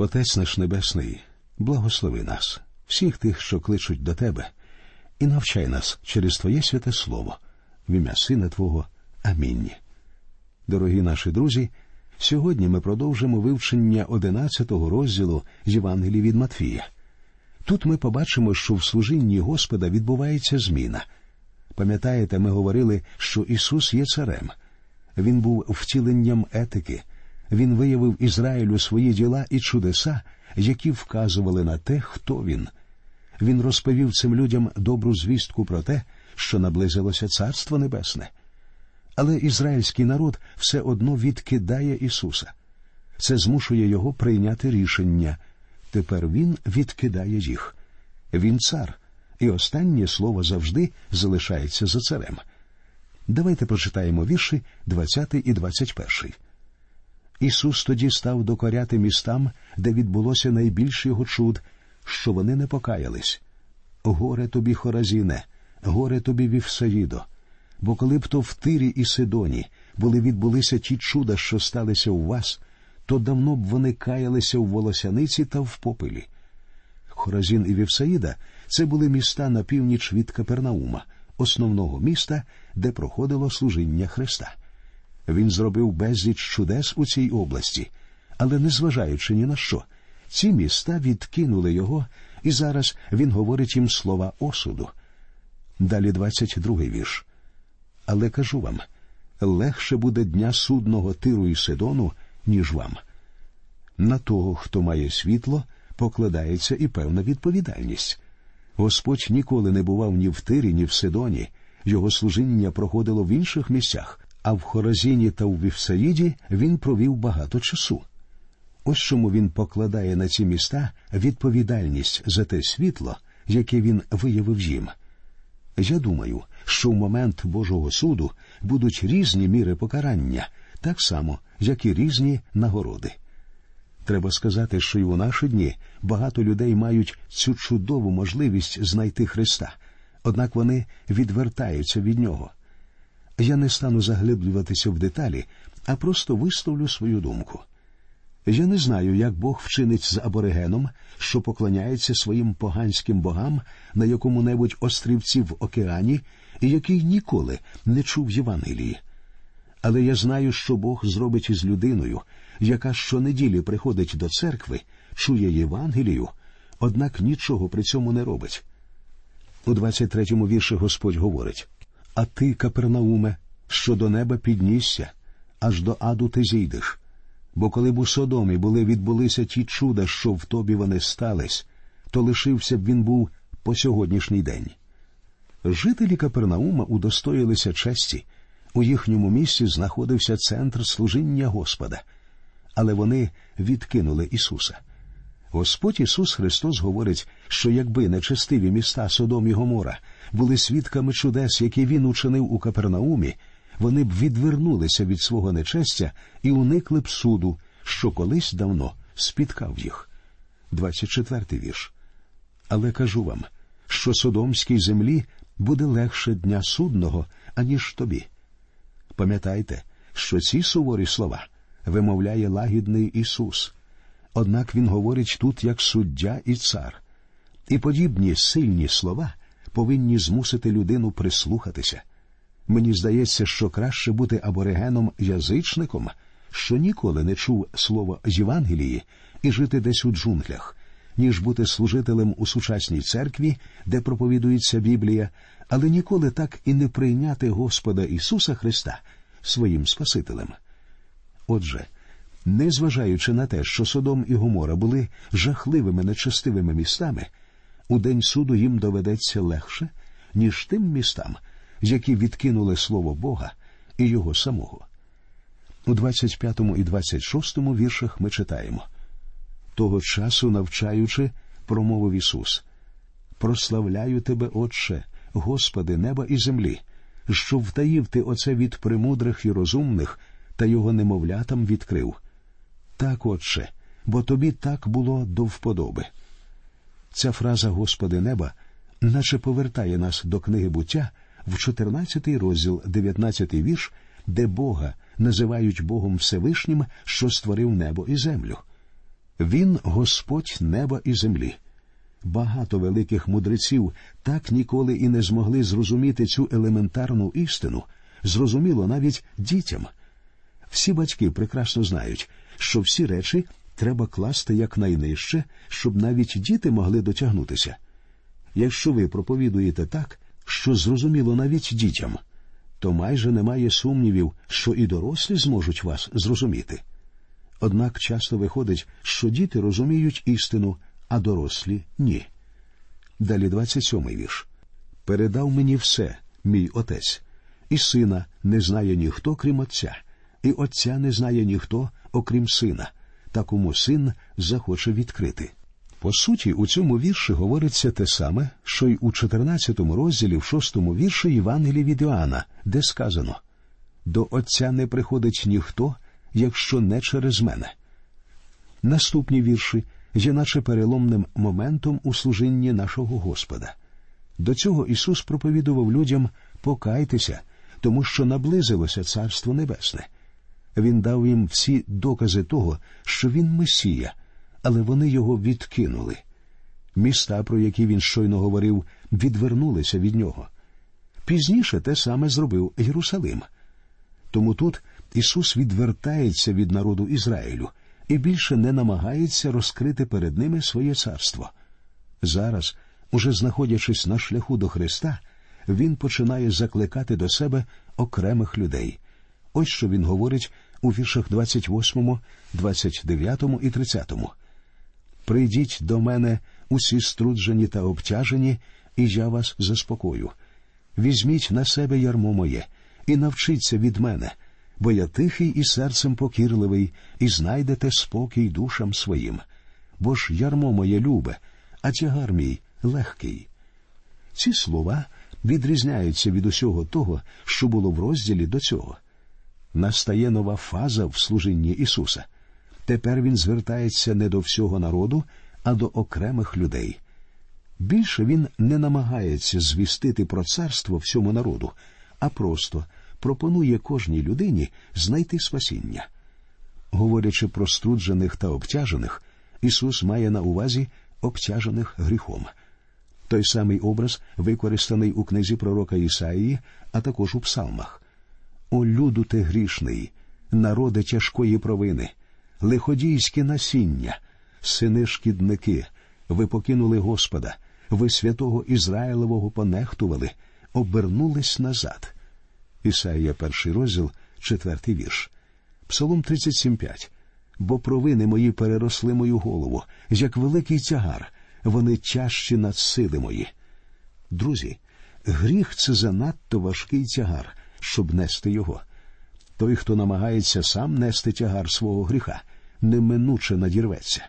Отець наш Небесний, благослови нас, всіх тих, що кличуть до Тебе, і навчай нас через Твоє святе Слово, в ім'я Сина Твого. Амінь. Дорогі наші друзі. Сьогодні ми продовжимо вивчення одинадцятого розділу з Євангелії від Матфія. Тут ми побачимо, що в служінні Господа відбувається зміна. Пам'ятаєте, ми говорили, що Ісус є царем. Він був втіленням етики, він виявив Ізраїлю свої діла і чудеса, які вказували на те, хто він. Він розповів цим людям добру звістку про те, що наблизилося Царство Небесне. Але ізраїльський народ все одно відкидає Ісуса. Це змушує його прийняти рішення. Тепер Він відкидає їх. Він цар, і останнє слово завжди залишається за царем. Давайте прочитаємо вірші 20 і 21. Ісус тоді став докоряти містам, де відбулося найбільше його чуд, що вони не покаялись. Горе тобі, Хоразіне, горе тобі, Вівсаїдо, бо коли б то в Тирі і Сидоні були відбулися ті чуда, що сталися у вас, то давно б вони каялися в волосяниці та в попелі. Хоразін і Вівсаїда це були міста на північ від Капернаума, основного міста, де проходило служіння Христа. Він зробив безліч чудес у цій області, але незважаючи ні на що, ці міста відкинули його, і зараз він говорить їм слова осуду. Далі 22-й вірш. Але кажу вам легше буде дня судного тиру і Сидону, ніж вам. На того, хто має світло, покладається і певна відповідальність. Господь ніколи не бував ні в Тирі, ні в Сидоні, його служіння проходило в інших місцях, а в Хоразіні та у Вівсаїді він провів багато часу. Ось чому він покладає на ці міста відповідальність за те світло, яке він виявив їм. Я думаю, що в момент Божого суду будуть різні міри покарання, так само, як і різні нагороди. Треба сказати, що й у наші дні багато людей мають цю чудову можливість знайти Христа, однак вони відвертаються від нього. Я не стану заглиблюватися в деталі, а просто висловлю свою думку. Я не знаю, як Бог вчинить з аборигеном, що поклоняється своїм поганським богам на якому-небудь острівці в океані і який ніколи не чув Євангелії. Але я знаю, що Бог зробить із людиною, яка щонеділі приходить до церкви, чує Євангелію, однак нічого при цьому не робить. У 23-му вірші Господь говорить А ти, Капернауме, що до неба піднісся, аж до аду ти зійдеш. Бо коли б у Содомі були відбулися ті чуда, що в тобі вони стались, то лишився б він був по сьогоднішній день. Жителі Капернаума удостоїлися честі, у їхньому місці знаходився центр служіння Господа, але вони відкинули Ісуса. Господь Ісус Христос говорить, що якби нечестиві міста Содом і Гомора були свідками чудес, які він учинив у Капернаумі, вони б відвернулися від свого нечестя і уникли б суду, що колись давно спіткав їх. 24-й вірш. Але кажу вам, що Содомській землі буде легше дня судного, аніж тобі. Пам'ятайте, що ці суворі слова вимовляє лагідний Ісус. Однак Він говорить тут як суддя і цар, і подібні сильні слова повинні змусити людину прислухатися. Мені здається, що краще бути аборигеном язичником, що ніколи не чув слова Євангелії і жити десь у джунглях, ніж бути служителем у сучасній церкві, де проповідується Біблія, але ніколи так і не прийняти Господа Ісуса Христа своїм Спасителем. Отже, незважаючи на те, що Содом і Гомора були жахливими нечестивими містами, у день суду їм доведеться легше, ніж тим містам, які відкинули слово Бога і Його самого. У 25 і 26 віршах ми читаємо того часу, навчаючи, промовив Ісус Прославляю тебе, Отче, Господи, неба і землі, що втаїв ти оце від премудрих і розумних та його немовлятам відкрив. Так, Отче, бо тобі так було до вподоби. Ця фраза Господи неба наче повертає нас до книги буття в 14 розділ, 19 вірш, де Бога називають Богом Всевишнім, що створив небо і землю. Він Господь неба і землі. Багато великих мудреців так ніколи і не змогли зрозуміти цю елементарну істину, зрозуміло навіть дітям. Всі батьки прекрасно знають, що всі речі треба класти якнайнижче, щоб навіть діти могли дотягнутися. Якщо ви проповідуєте так, що зрозуміло навіть дітям, то майже немає сумнівів, що і дорослі зможуть вас зрозуміти. Однак часто виходить, що діти розуміють істину, а дорослі ні. Далі 27-й вірш. Передав мені все, мій отець, і сина не знає ніхто, крім отця, і отця не знає ніхто, окрім сина, та кому син захоче відкрити. По суті, у цьому вірші говориться те саме, що й у 14 розділі в 6 вірші Євангелії від Іоанна, де сказано До Отця не приходить ніхто, якщо не через мене. Наступні вірші є наче переломним моментом у служінні нашого Господа. До цього Ісус проповідував людям покайтеся, тому що наблизилося Царство Небесне. Він дав їм всі докази того, що він Месія, але вони його відкинули. Міста, про які він щойно говорив, відвернулися від нього. Пізніше те саме зробив Єрусалим. Тому тут Ісус відвертається від народу Ізраїлю і більше не намагається розкрити перед ними своє царство. Зараз, уже знаходячись на шляху до Христа, Він починає закликати до себе окремих людей. Ось що він говорить у віршах 28, 29 і 30. Прийдіть до мене усі струджені та обтяжені, і я вас заспокою. Візьміть на себе ярмо моє і навчіться від мене, бо я тихий і серцем покірливий, і знайдете спокій душам своїм. Бо ж ярмо моє любе, а тягар мій легкий. Ці слова відрізняються від усього того, що було в розділі до цього. Настає нова фаза в служінні Ісуса. Тепер Він звертається не до всього народу, а до окремих людей. Більше він не намагається звістити про царство всьому народу, а просто пропонує кожній людині знайти спасіння. Говорячи про струджених та обтяжених, Ісус має на увазі обтяжених гріхом. Той самий образ використаний у книзі пророка Ісаїї, а також у псалмах. О, люду ти грішний, народи тяжкої провини, лиходійське насіння, сини шкідники, ви покинули Господа, ви святого Ізраїлевого понехтували, обернулись назад. Ісаїя, перший розділ, четвертий вірш. Псалом 37.5. Бо провини мої переросли мою голову, як великий тягар, вони тяжчі над сили мої. Друзі, гріх це занадто важкий тягар, щоб нести його. Той, хто намагається сам нести тягар свого гріха, неминуче надірветься.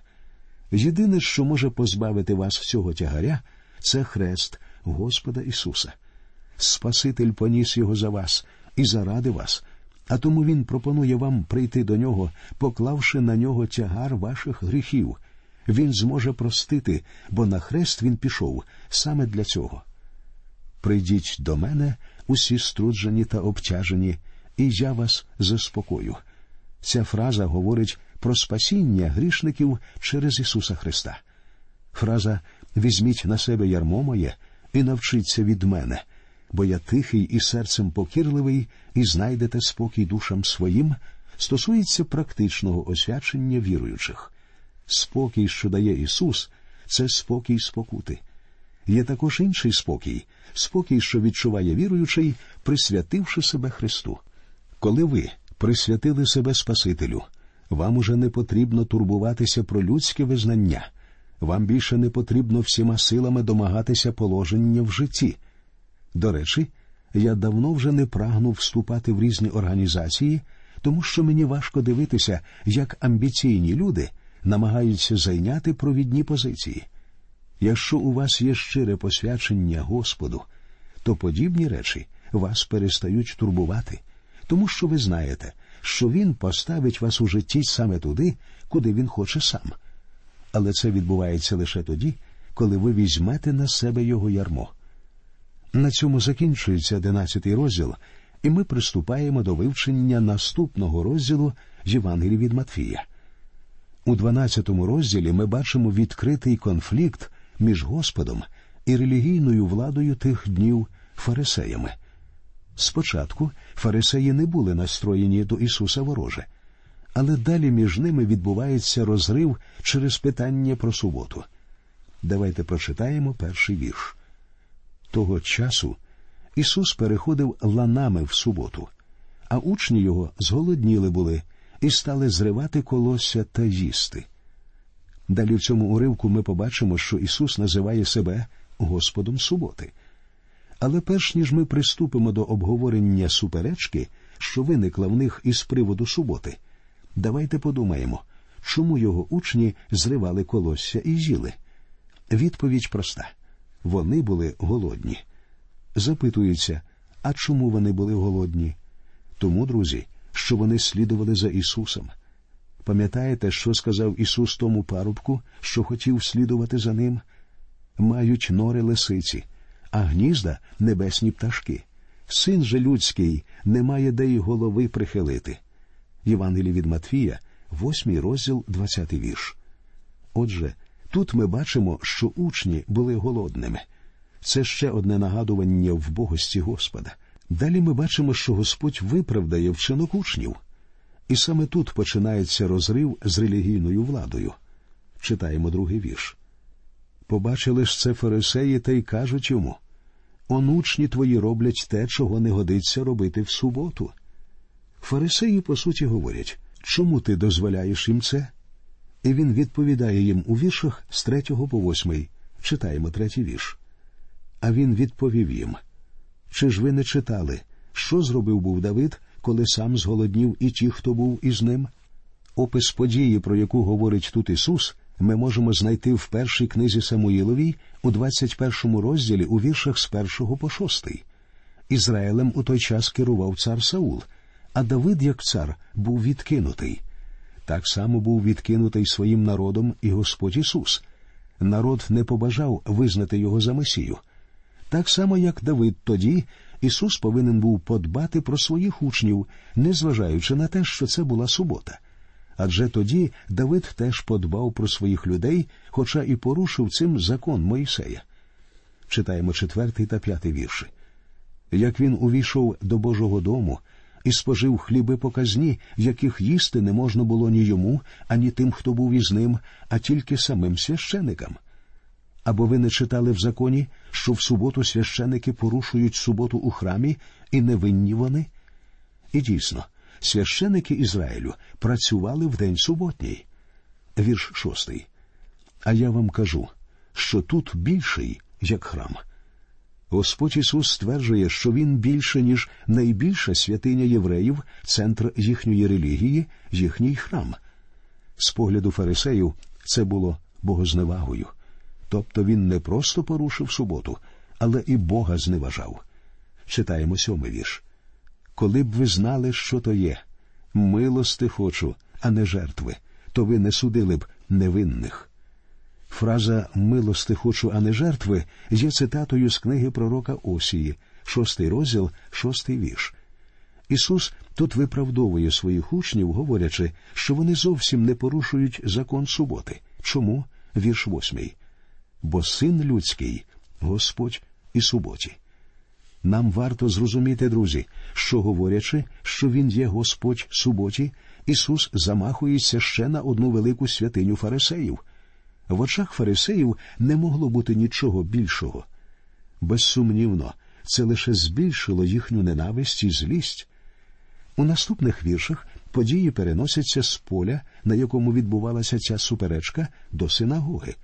Єдине, що може позбавити вас всього тягаря, це хрест Господа Ісуса. Спаситель поніс його за вас і заради вас, а тому Він пропонує вам прийти до нього, поклавши на нього тягар ваших гріхів. Він зможе простити, бо на хрест він пішов саме для цього. Прийдіть до мене, усі струджені та обтяжені, і я вас заспокою. Ця фраза говорить про спасіння грішників через Ісуса Христа. Фраза Візьміть на себе ярмо моє і навчіться від мене, бо я тихий і серцем покірливий, і знайдете спокій душам своїм, стосується практичного освячення віруючих. Спокій, що дає Ісус, це спокій спокути. Є також інший спокій, спокій, що відчуває віруючий, присвятивши себе Христу. Коли ви присвятили себе Спасителю, вам уже не потрібно турбуватися про людське визнання, вам більше не потрібно всіма силами домагатися положення в житті. До речі, я давно вже не прагну вступати в різні організації, тому що мені важко дивитися, як амбіційні люди намагаються зайняти провідні позиції. Якщо у вас є щире посвячення Господу, то подібні речі вас перестають турбувати, тому що ви знаєте, що Він поставить вас у житті саме туди, куди він хоче сам. Але це відбувається лише тоді, коли ви візьмете на себе його ярмо. На цьому закінчується одинадцятий розділ, і ми приступаємо до вивчення наступного розділу Євангелії від Матфія. У 12 розділі ми бачимо відкритий конфлікт між Господом і релігійною владою тих днів фарисеями. Спочатку фарисеї не були настроєні до Ісуса вороже, але далі між ними відбувається розрив через питання про суботу. Давайте прочитаємо перший вірш. Того часу Ісус переходив ланами в суботу, а учні його зголодніли були і стали зривати колосся та їсти. Далі в цьому уривку ми побачимо, що Ісус називає себе Господом суботи. Але перш ніж ми приступимо до обговорення суперечки, що виникла в них із приводу суботи, давайте подумаємо, чому його учні зривали колосся і їли. Відповідь проста вони були голодні. Запитуються, а чому вони були голодні? Тому, друзі, що вони слідували за Ісусом. Пам'ятаєте, що сказав Ісус тому парубку, що хотів слідувати за ним? Мають нори лисиці, а гнізда небесні пташки. Син же людський не має де й голови прихилити. Євангелій від Матвія, восьмий розділ, двадцятий вірш. Отже, тут ми бачимо, що учні були голодними. Це ще одне нагадування в богості Господа. Далі ми бачимо, що Господь виправдає вчинок учнів. І саме тут починається розрив з релігійною владою. Читаємо другий вірш. Побачили ж це фарисеї та й кажуть йому онучні твої роблять те, чого не годиться робити в суботу. Фарисеї, по суті, говорять чому ти дозволяєш їм це? І він відповідає їм у віршах з третього по восьмий. Читаємо третій вірш. А він відповів їм Чи ж ви не читали, що зробив був Давид, коли сам зголоднів і ті, хто був із ним? Опис події, про яку говорить тут Ісус, ми можемо знайти в першій книзі Самуїловій у 21 розділі у віршах з першого по шостий. Ізраїлем у той час керував цар Саул, а Давид, як цар, був відкинутий. Так само був відкинутий своїм народом і Господь Ісус. Народ не побажав визнати його за Месію. Так само, як Давид тоді, Ісус повинен був подбати про своїх учнів, незважаючи на те, що це була субота. Адже тоді Давид теж подбав про своїх людей, хоча і порушив цим закон Моїсея. Читаємо четвертий та п'ятий вірші. Як він увійшов до Божого дому і спожив хліби показні, яких їсти не можна було ні йому, ані тим, хто був із ним, а тільки самим священикам. Або ви не читали в законі, що в суботу священики порушують суботу у храмі і не винні вони? І дійсно, священики Ізраїлю працювали в день суботній. Вірш шостий. А я вам кажу, що тут більший, як храм. Господь Ісус стверджує, що Він більше, ніж найбільша святиня євреїв, центр їхньої релігії, їхній храм. З погляду фарисеїв це було богозневагою. Тобто він не просто порушив суботу, але і Бога зневажав. Читаємо сьомий вірш. Коли б ви знали, що то є, милости хочу, а не жертви, то ви не судили б невинних. Фраза милости хочу, а не жертви є цитатою з книги пророка Осії, шостий розділ, шостий вірш. Ісус тут виправдовує своїх учнів, говорячи, що вони зовсім не порушують закон суботи. Чому? Вірш восьмий бо син людський Господь і суботі. Нам варто зрозуміти, друзі, що говорячи, що Він є Господь суботі, Ісус замахується ще на одну велику святиню фарисеїв. В очах фарисеїв не могло бути нічого більшого. Безсумнівно, це лише збільшило їхню ненависть і злість. У наступних віршах події переносяться з поля, на якому відбувалася ця суперечка, до синагоги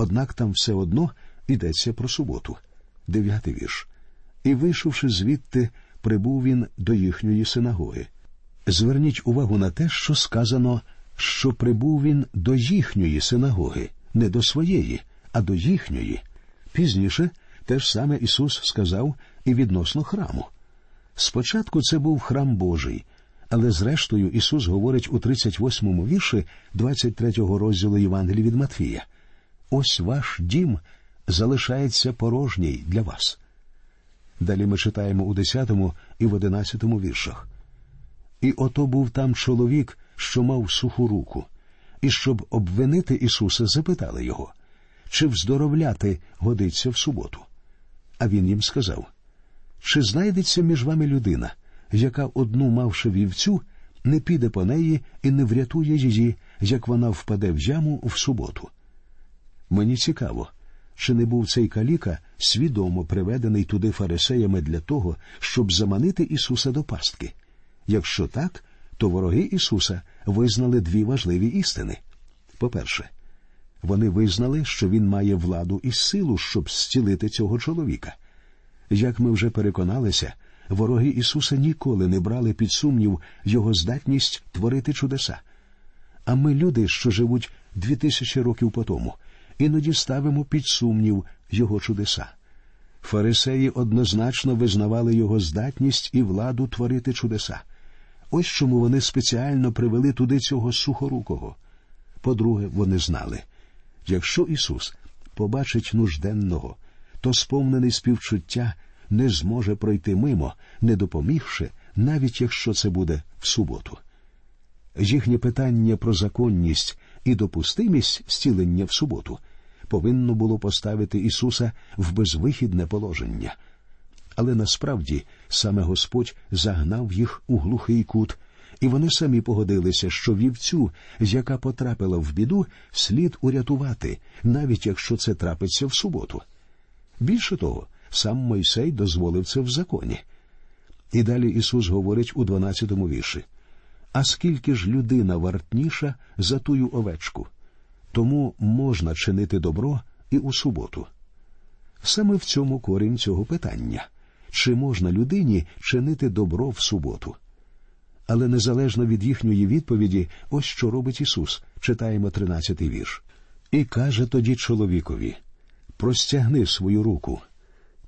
однак там все одно йдеться про суботу. Дев'ятий вірш. І, вийшовши звідти, прибув він до їхньої синагоги. Зверніть увагу на те, що сказано, що прибув він до їхньої синагоги, не до своєї, а до їхньої. Пізніше те ж саме Ісус сказав і відносно храму. Спочатку це був храм Божий, але зрештою Ісус говорить у 38-му вірші 23-го розділу Євангелії від Матфія – ось ваш дім залишається порожній для вас. Далі ми читаємо у десятому і в одинадцятому віршах. І ото був там чоловік, що мав суху руку. і щоб обвинити Ісуса, запитали його, чи вздоровляти годиться в суботу. А він їм сказав: Чи знайдеться між вами людина, яка, одну мавши вівцю, не піде по неї і не врятує її, як вона впаде в яму в суботу? Мені цікаво, чи не був цей каліка свідомо приведений туди фарисеями для того, щоб заманити Ісуса до пастки? Якщо так, то вороги Ісуса визнали дві важливі істини. По-перше, вони визнали, що він має владу і силу, щоб зцілити цього чоловіка. Як ми вже переконалися, вороги Ісуса ніколи не брали під сумнів його здатність творити чудеса. А ми, люди, що живуть дві тисячі років по тому, іноді ставимо під сумнів його чудеса. Фарисеї однозначно визнавали його здатність і владу творити чудеса. Ось чому вони спеціально привели туди цього сухорукого. По-друге, вони знали якщо Ісус побачить нужденного, то сповнений співчуття не зможе пройти мимо, не допомігши, навіть якщо це буде в суботу. Їхнє питання про законність і допустимість зцілення в суботу повинно було поставити Ісуса в безвихідне положення. Але насправді саме Господь загнав їх у глухий кут, і вони самі погодилися, що вівцю, яка потрапила в біду, слід урятувати, навіть якщо це трапиться в суботу. Більше того, сам Мойсей дозволив це в законі. І далі Ісус говорить у 12-му вірші А скільки ж людина вартніша за тую овечку? Тому можна чинити добро і у суботу. Саме в цьому корінь цього питання чи можна людині чинити добро в суботу. Але незалежно від їхньої відповіді, ось що робить Ісус, читаємо 13-й вірш. І каже тоді чоловікові Простягни свою руку.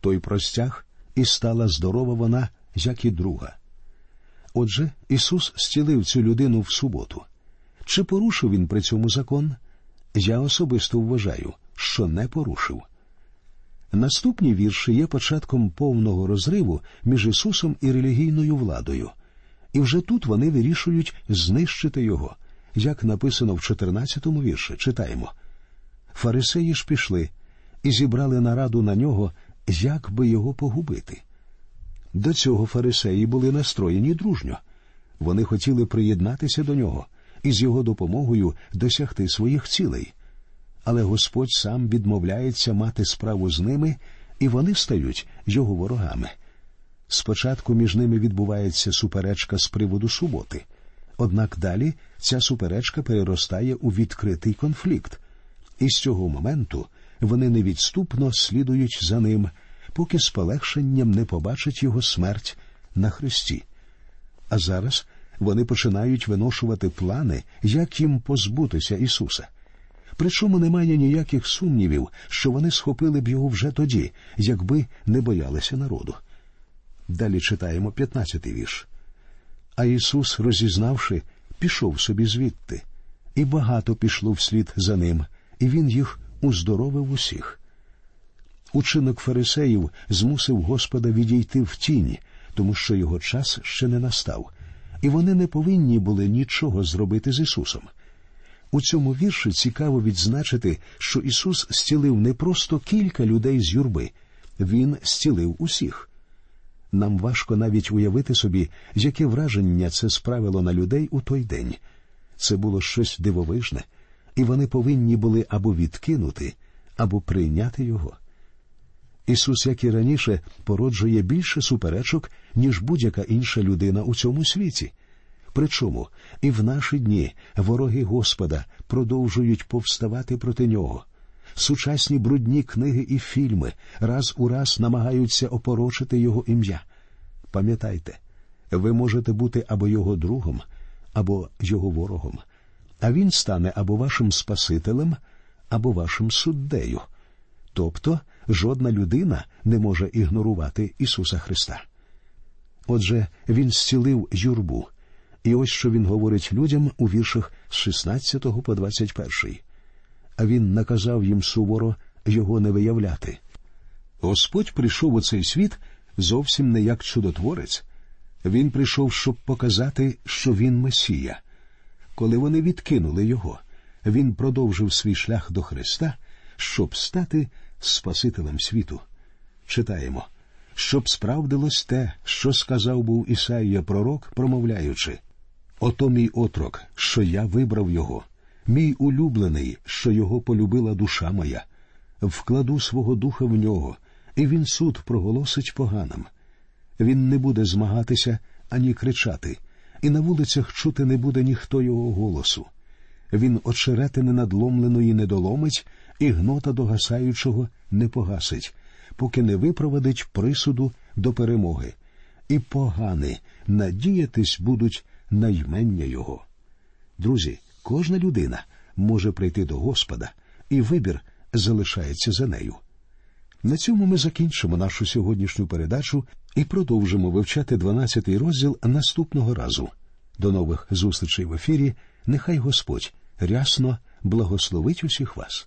Той простяг, і стала здорова вона, як і друга. Отже, Ісус зцілив цю людину в суботу. Чи порушив він при цьому закон? Я особисто вважаю, що не порушив. Наступні вірші є початком повного розриву між Ісусом і релігійною владою, і вже тут вони вирішують знищити його, як написано в 14-му вірші. Читаємо Фарисеї ж пішли і зібрали нараду на нього, як би його погубити. До цього фарисеї були настроєні дружньо. Вони хотіли приєднатися до нього і з його допомогою досягти своїх цілей але Господь сам відмовляється мати справу з ними, і вони стають його ворогами. Спочатку між ними відбувається суперечка з приводу суботи, однак далі ця суперечка переростає у відкритий конфлікт, і з цього моменту вони невідступно слідують за ним, поки з полегшенням не побачать його смерть на хресті. А зараз вони починають виношувати плани, як їм позбутися Ісуса. Причому немає ніяких сумнівів, що вони схопили б його вже тоді, якби не боялися народу. Далі читаємо 15-й вірш. А Ісус, розізнавши, пішов собі звідти, і багато пішло вслід за ним, і Він їх уздоровив усіх. Учинок фарисеїв змусив Господа відійти в тінь, тому що його час ще не настав, і вони не повинні були нічого зробити з Ісусом. У цьому вірші цікаво відзначити, що Ісус зцілив не просто кілька людей з юрби, Він зцілив усіх. Нам важко навіть уявити собі, яке враження це справило на людей у той день. Це було щось дивовижне, і вони повинні були або відкинути, або прийняти його. Ісус, як і раніше, породжує більше суперечок, ніж будь-яка інша людина у цьому світі. Причому і в наші дні вороги Господа продовжують повставати проти нього. Сучасні брудні книги і фільми раз у раз намагаються опорочити його ім'я. Пам'ятайте, ви можете бути або його другом, або його ворогом, а він стане або вашим Спасителем, або вашим суддею. Тобто жодна людина не може ігнорувати Ісуса Христа. Отже, Він зцілив юрбу. І ось що він говорить людям у віршах з 16 по 21. А він наказав їм суворо його не виявляти. Господь прийшов у цей світ зовсім не як чудотворець. Він прийшов, щоб показати, що він Месія. Коли вони відкинули його, він продовжив свій шлях до Христа, щоб стати Спасителем світу. Читаємо, щоб справдилось те, що сказав був Ісаїя пророк, промовляючи Ото мій отрок, що я вибрав його, мій улюблений, що його полюбила душа моя, вкладу свого духа в нього, і він суд проголосить поганим. Він не буде змагатися ані кричати, і на вулицях чути не буде ніхто його голосу. Він очеретини надломленої не доломить, і гнота догасаючого не погасить, поки не випроводить присуду до перемоги, і погани надіятись будуть на ймення його. Друзі, кожна людина може прийти до Господа, і вибір залишається за нею. На цьому ми закінчимо нашу сьогоднішню передачу і продовжимо вивчати 12-й розділ наступного разу. До нових зустрічей в ефірі. Нехай Господь рясно благословить усіх вас.